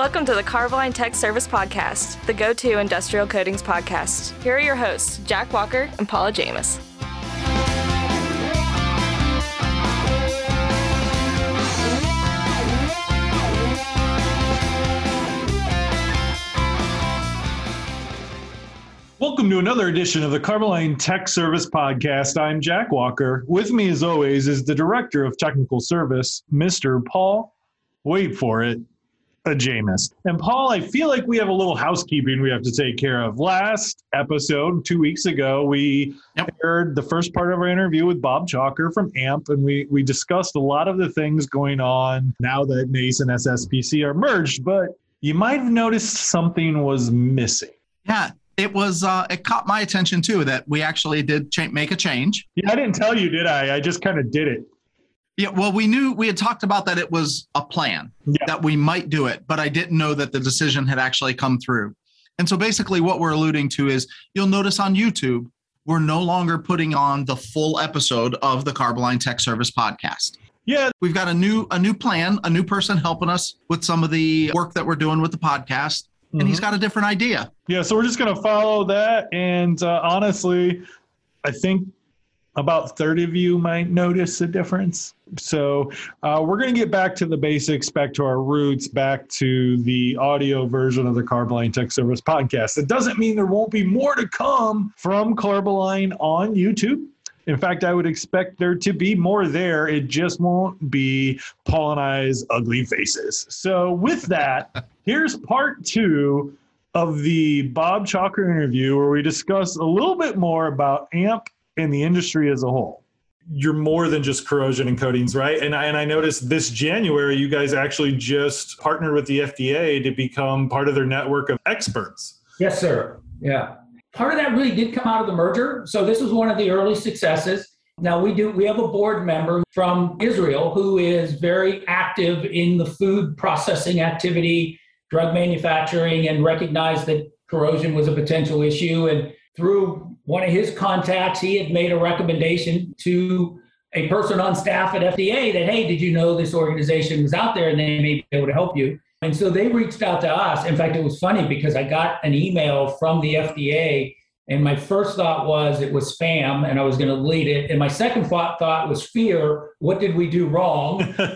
Welcome to the Carboline Tech Service Podcast, the go to industrial coatings podcast. Here are your hosts, Jack Walker and Paula Jamis. Welcome to another edition of the Carboline Tech Service Podcast. I'm Jack Walker. With me, as always, is the Director of Technical Service, Mr. Paul. Wait for it, a Jameis. And Paul, I feel like we have a little housekeeping we have to take care of. Last episode, two weeks ago, we Yep. heard the first part of our interview with Bob Chalker from AMPP, and we, we discussed a lot of the things going on now that NACE and SSPC are merged. But you might have noticed something was missing. Yeah, it was. Uh, it caught my attention too that we actually did cha- make a change. Yeah, I didn't tell you, did I? I just kind of did it. Yeah, well, we knew we had talked about that it was a plan Yeah. that we might do it, but I didn't know that the decision had actually come through. And so basically, what we're alluding to is you'll notice on YouTube we're no longer putting on the full episode of the Carboline Tech Service podcast. Yeah, We've got a new a new plan, a new person helping us with some of the work that we're doing with the podcast, and he's got a different idea. yeah. So we're just gonna follow that, and uh, honestly, I think about thirty of you might notice a difference. So uh, we're gonna get back to the basics, back to our roots, back to the audio version of the Carboline Tech Service podcast. It doesn't mean there won't be more to come from Carboline on YouTube. In fact, I would expect there to be more there. It just won't be Paul and I's ugly faces. So, with that, here's part two of the Bob Chalker interview where we discuss a little bit more about AMPP and the industry as a whole. You're more than just corrosion and coatings, right? And I, and I noticed this January, you guys actually just partnered with the FDA to become part of their network of experts. Yes, sir. Yeah. Part of that really did come out of the merger. So this was one of the early successes. Now we do we have a board member from Israel who is very active in the food processing activity, drug manufacturing, and recognized that corrosion was a potential issue. And through one of his contacts, he had made a recommendation to a person on staff at FDA that, hey, did you know this organization was out there and they may be able to help you? And so they reached out to us. In fact, it was funny because I got an email from the FDA, and my first thought was it was spam, and I was going to delete it. And my second thought thought was fear. What did we do wrong?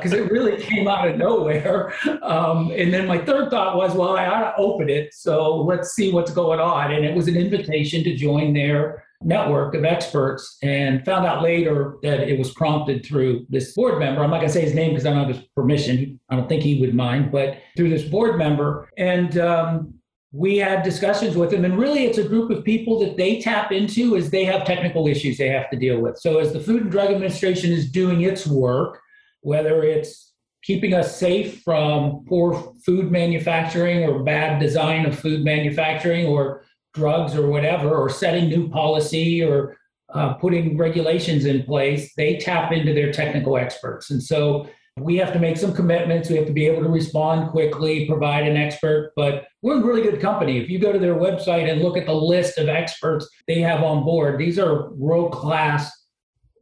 Because it really came out of nowhere. Um, and then my third thought was, well, I ought to open it, so let's see what's going on. And it was an invitation to join their network of experts and found out later that it was prompted through this board member. I'm not going to say his name because I don't have his permission. I don't think he would mind, but through this board member. And um, we had discussions with them And really, it's a group of people that they tap into as they have technical issues they have to deal with. So, as the Food and Drug Administration is doing its work, whether it's keeping us safe from poor food manufacturing or bad design of food manufacturing or drugs or whatever, or setting new policy or uh, putting regulations in place, they tap into their technical experts. And so we have to make some commitments. We have to be able to respond quickly, provide an expert, but we're in really good company. If you go to their website and look at the list of experts they have on board, these are world class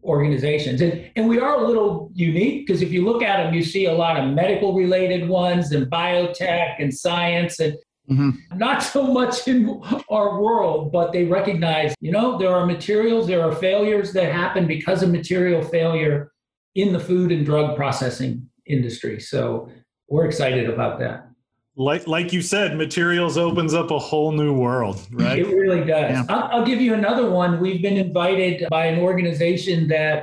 organizations. And, and we are a little unique because if you look at them, you see a lot of medical related ones and biotech and science and Mhm. not so much in our world, but they recognize, you know, there are materials, there are failures that happen because of material failure in the food and drug processing industry. So we're excited about that. like like you said, materials opens up a whole new world, right? It really does. Yeah. I'll, I'll give you another one. We've been invited by an organization that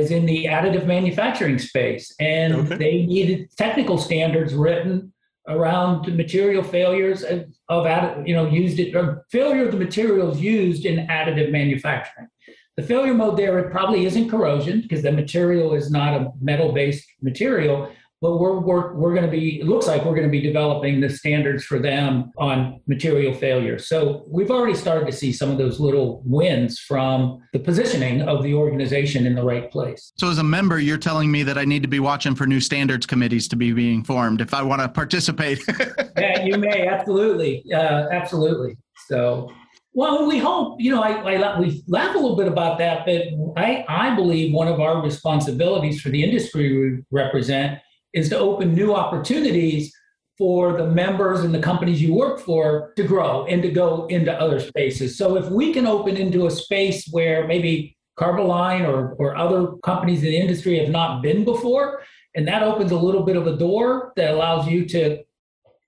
is in the additive manufacturing space, and Okay. they needed technical standards written around the material failures of, of you know used it or failure of the materials used in additive manufacturing. The failure mode there it probably isn't corrosion because the material is not a metal-based material, but we're we're, we're going to be it looks like we're going to be developing the standards for them on material failure. So we've already started to see some of those little wins from the positioning of the organization in the right place. So, as a member, you're telling me that I need to be watching for new standards committees to be being formed if I want to participate. yeah you may absolutely. Uh, absolutely. So well we hope you know I, I we laugh a little bit about that but i i believe one of our responsibilities for the industry we represent is to open new opportunities for the members and the companies you work for to grow and to go into other spaces. So if we can open into a space where maybe Carboline or, or other companies in the industry have not been before, and that opens a little bit of a door that allows you to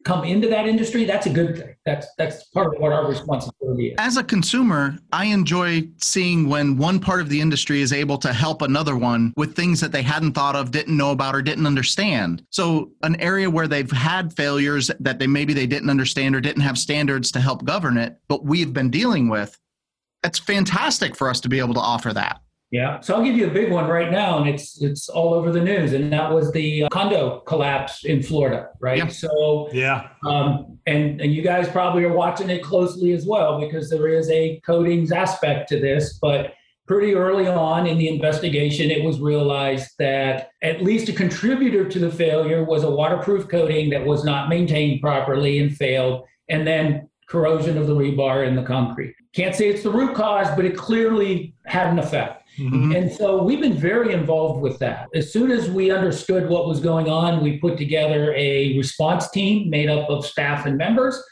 come into that industry, that's a good thing. That's that's part of what our responsibility is. As a consumer, I enjoy seeing when one part of the industry is able to help another one with things that they hadn't thought of, didn't know about, or didn't understand. So an area where they've had failures that they maybe they didn't understand or didn't have standards to help govern it, but we've been dealing with, it's fantastic for us to be able to offer that. Yeah. So I'll give you a big one right now, and it's it's all over the news, and that was the uh, condo collapse in Florida, right? Yeah. So Yeah. um, and and you guys probably are watching it closely as well because there is a coatings aspect to this, but pretty early on in the investigation, it was realized that at least a contributor to the failure was a waterproof coating that was not maintained properly and failed, and then corrosion of the rebar in the concrete. Can't say it's the root cause, but it clearly had an effect. Mhm. And so we've been very involved with that. As soon as we understood what was going on, we put together a response team made up of staff and members.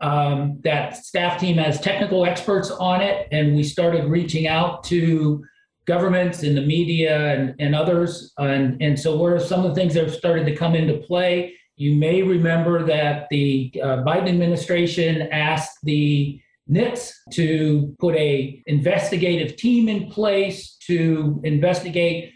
Um, that staff team has technical experts on it, and we started reaching out to governments and the media and, and others. And, and so, what are some of the things that have started to come into play? You may remember that the uh, Biden administration asked the NIST to put a investigative team in place to investigate,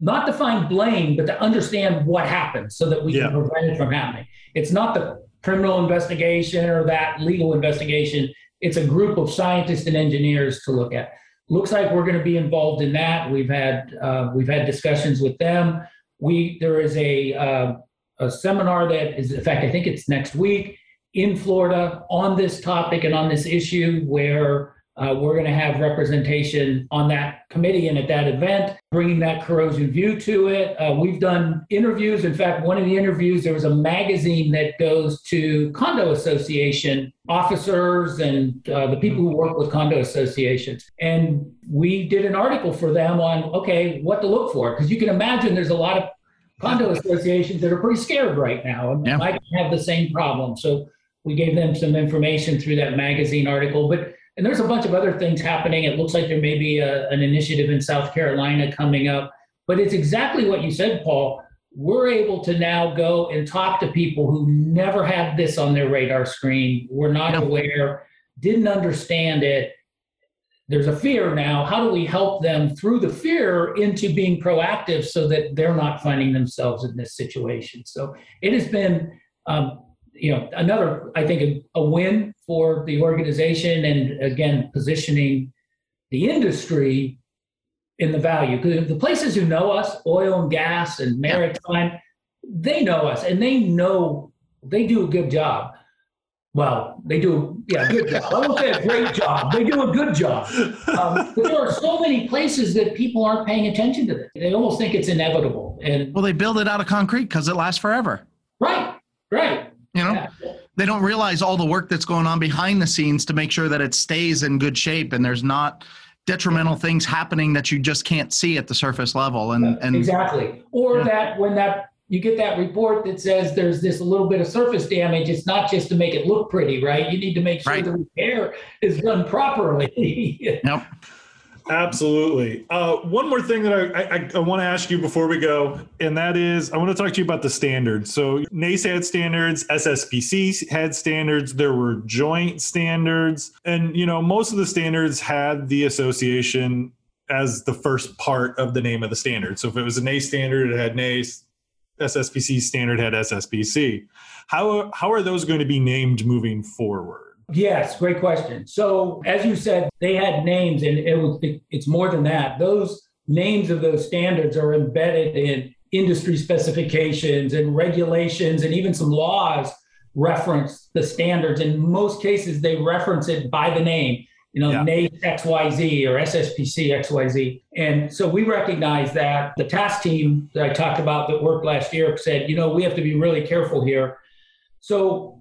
not to find blame, but to understand what happened so that we Yeah. can prevent it from happening. It's not the criminal investigation or that legal investigation. It's a group of scientists and engineers to look at. Looks like we're going to be involved in that. We've had uh, we've had discussions with them. We there is a uh, a seminar that is, in fact, I think it's next week in Florida on this topic and on this issue where uh, we're going to have representation on that committee and at that event, bringing that corrosion view to it. Uh, we've done interviews. In fact, one of the interviews, there was a magazine that goes to condo association officers and uh, the people who work with condo associations. And we did an article for them on, okay, what to look for. Because you can imagine there's a lot of condo associations that are pretty scared right now and Yeah. might have the same problem. So we gave them some information through that magazine article. But and there's a bunch of other things happening. It looks like there may be a, an initiative in South Carolina coming up. But it's exactly what you said, Paul. We're able to now go and talk to people who never had this on their radar screen, were not Yeah. aware, didn't understand it. There's a fear now. How do we help them through the fear into being proactive so that they're not finding themselves in this situation? So it has been um, you know another i think a, a win for the organization and again positioning the industry in the value. Because the places who know us oil and gas and maritime they know us and they know they do a good job. Well they do yeah good job. I won't say a great job. They do a good job. Um, but there are so many places that people aren't paying attention to this they almost think it's inevitable and Well, they build it out of concrete because it lasts forever. right right. You know, yeah. They don't realize all the work that's going on behind the scenes to make sure that it stays in good shape and there's not detrimental things happening that you just can't see at the surface level. And and exactly. Or Yeah. that when that you get that report that says there's this little bit of surface damage, it's not just to make it look pretty, right? You need to make sure Right. the repair is done properly. yep. Absolutely. Uh, one more thing that I, I, I want to ask you before we go, and that is I want to talk to you about the standards. So NACE had standards, SSPC had standards, there were joint standards, and you know most of the standards had the association as the first part of the name of the standard. So if it was a NACE standard, it had NACE. SSPC standard had SSPC. How how are those going to be named moving forward? Yes, great question. So, as you said, they had names, and it was, it, it's more than that. Those names of those standards are embedded in industry specifications and regulations, and even some laws reference the standards. In most cases, they reference it by the name, you know, Yeah. NACE XYZ or SSPC XYZ. And so we recognize that the task team that I talked about that worked last year said, you know, we have to be really careful here. So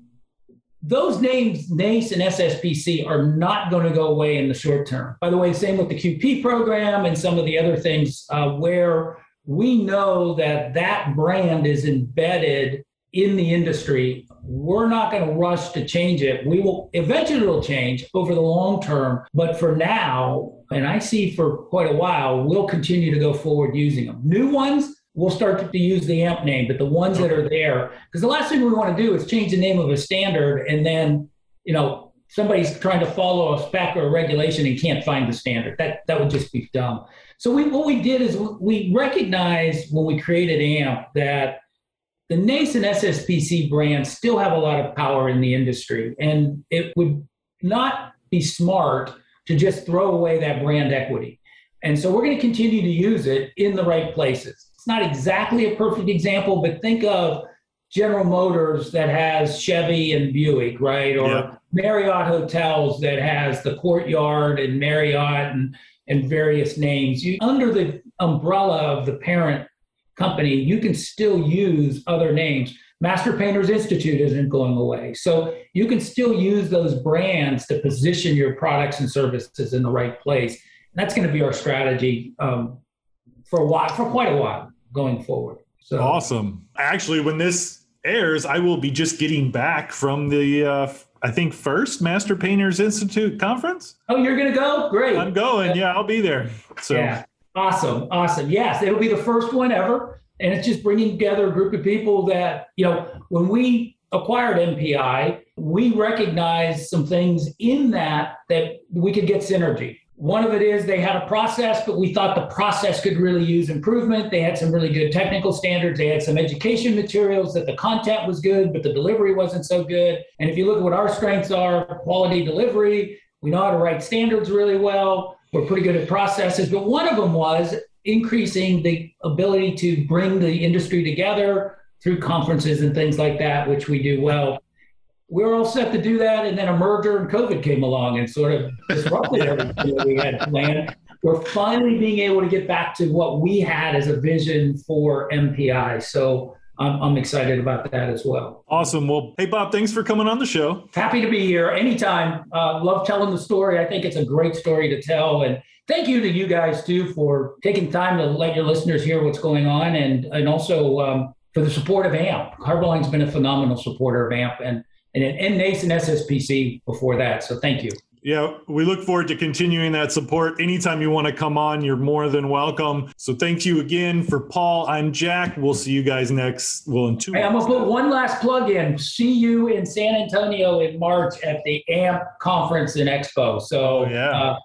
those names, NACE and SSPC, are not going to go away in the short term. By the way, same with the QP program and some of the other things uh, where we know that that brand is embedded in the industry we're not going to rush to change it. We will eventually it'll change over the long term, but for now, and I see for quite a while, we'll continue to go forward using them. New ones, we'll start to use the AMPP name, but the ones that are there, because the last thing we want to do is change the name of a standard and then, you know, somebody's trying to follow a spec or a regulation and can't find the standard. That that would just be dumb. So we what we did is we recognized when we created AMPP that the NACE and SSPC brands still have a lot of power in the industry, and it would not be smart to just throw away that brand equity. And so we're going to continue to use it in the right places. Not exactly a perfect example, but think of General Motors that has Chevy and Buick, right? Or yeah. Marriott Hotels that has the Courtyard and Marriott and, and various names. You, under the umbrella of the parent company, you can still use other names. Master Painters Institute isn't going away. So you can still use those brands to position your products and services in the right place. And that's going to be our strategy um, for a while, for quite a while going forward. So awesome. Actually, when this airs, I will be just getting back from the uh, I think first Master Painters Institute conference. Oh, you're going to go? Great. I'm going. Yeah, I'll be there. So yeah. Awesome. Awesome. Yes, it'll be the first one ever. And it's just bringing together a group of people that, you know, when we acquired MPI, we recognized some things in that that we could get synergy. One of it is they had a process, but we thought the process could really use improvement. They had some really good technical standards. They had some education materials that the content was good, but the delivery wasn't so good. And if you look at what our strengths are quality delivery, we know how to write standards really well. We're pretty good at processes, but one of them was increasing the ability to bring the industry together through conferences and things like that, which we do well. We are all set to do that, and then a merger and COVID came along and sort of disrupted everything that we had planned. We're finally being able to get back to what we had as a vision for MPI. So I'm, I'm excited about that as well. Awesome. Well, hey, Bob, thanks for coming on the show. Happy to be here anytime. Uh, love telling the story. I think it's a great story to tell. And thank you to you guys, too, for taking time to let your listeners hear what's going on and, and also um, for the support of AMPP. Carboline has been a phenomenal supporter of AMPP and, and, and NACE and SSPC before that. So thank you. Yeah, we look forward to continuing that support. Anytime you want to come on, you're more than welcome. So thank you again for Paul. I'm Jack. We'll see you guys next. Well, in two. Hey, I'm gonna put one last plug in. See you in San Antonio in March at the AMPP conference and expo. So oh, yeah,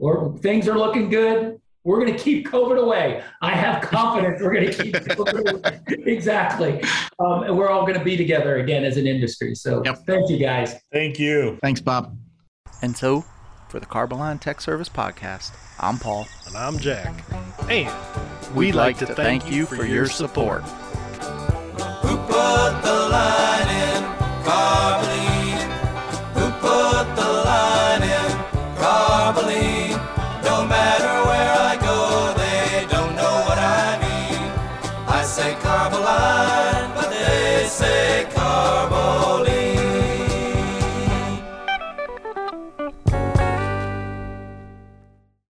uh, things are looking good. We're going to keep COVID away. I have confidence we're going to keep COVID away. Exactly. Um, and we're all going to be together again as an industry. So yep. thank you guys. Thank you. Thanks, Bob. And so, for the Carboline Tech Service Podcast, I'm Paul. And I'm Jack. And we'd, we'd like, like, to thank, thank you for, for your support. Who